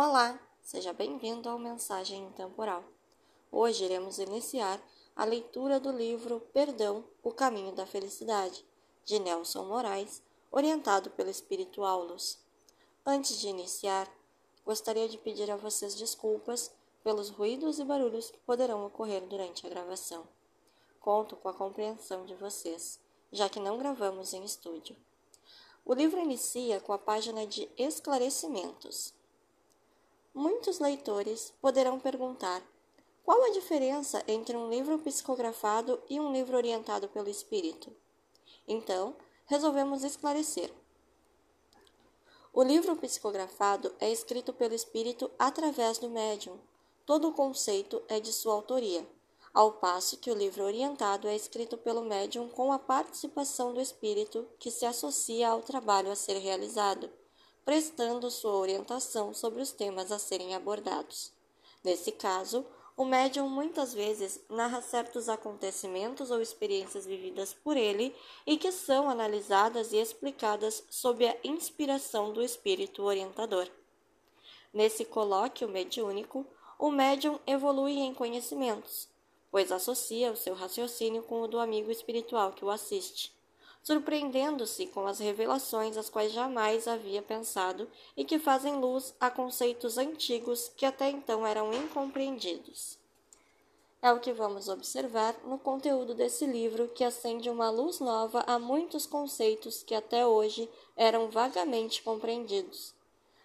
Olá, seja bem-vindo ao Mensagem Intemporal. Hoje iremos iniciar a leitura do livro Perdão, o Caminho da Felicidade, de Nelson Moraes, orientado pelo Espírito Aulus. Antes de iniciar, gostaria de pedir a vocês desculpas pelos ruídos e barulhos que poderão ocorrer durante a gravação. Conto com a compreensão de vocês, já que não gravamos em estúdio. O livro inicia com a página de esclarecimentos Muitos leitores poderão perguntar: qual a diferença entre um livro psicografado e um livro orientado pelo espírito? Então, resolvemos esclarecer. O livro psicografado é escrito pelo espírito através do médium. Todo o conceito é de sua autoria, ao passo que o livro orientado é escrito pelo médium com a participação do espírito que se associa ao trabalho a ser realizado prestando sua orientação sobre os temas a serem abordados. Nesse caso, o médium muitas vezes narra certos acontecimentos ou experiências vividas por ele e que são analisadas e explicadas sob a inspiração do espírito orientador. Nesse colóquio mediúnico, o médium evolui em conhecimentos, pois associa o seu raciocínio com o do amigo espiritual que o assiste surpreendendo-se com as revelações às quais jamais havia pensado e que fazem luz a conceitos antigos que até então eram incompreendidos. É o que vamos observar no conteúdo desse livro, que acende uma luz nova a muitos conceitos que até hoje eram vagamente compreendidos.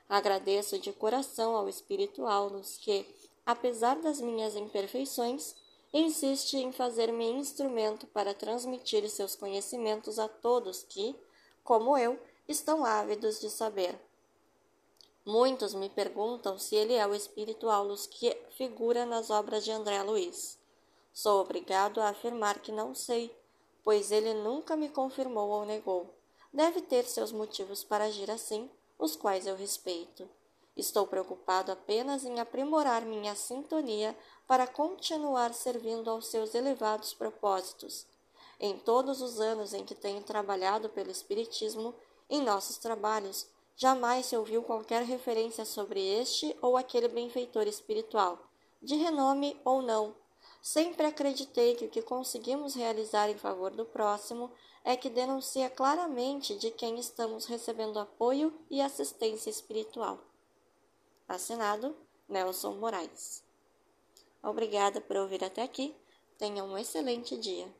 Agradeço de coração ao Espírito Aulus que, apesar das minhas imperfeições, insiste em fazer-me instrumento para transmitir seus conhecimentos a todos que, como eu, estão ávidos de saber. Muitos me perguntam se ele é o espírito Aulus que figura nas obras de André Luiz. Sou obrigado a afirmar que não sei, pois ele nunca me confirmou ou negou. Deve ter seus motivos para agir assim, os quais eu respeito. Estou preocupado apenas em aprimorar minha sintonia para continuar servindo aos seus elevados propósitos. Em todos os anos em que tenho trabalhado pelo Espiritismo, em nossos trabalhos, jamais se ouviu qualquer referência sobre este ou aquele benfeitor espiritual, de renome ou não. Sempre acreditei que o que conseguimos realizar em favor do próximo é que denuncia claramente de quem estamos recebendo apoio e assistência espiritual. Assinado Nelson Moraes. Obrigada por ouvir até aqui. Tenha um excelente dia.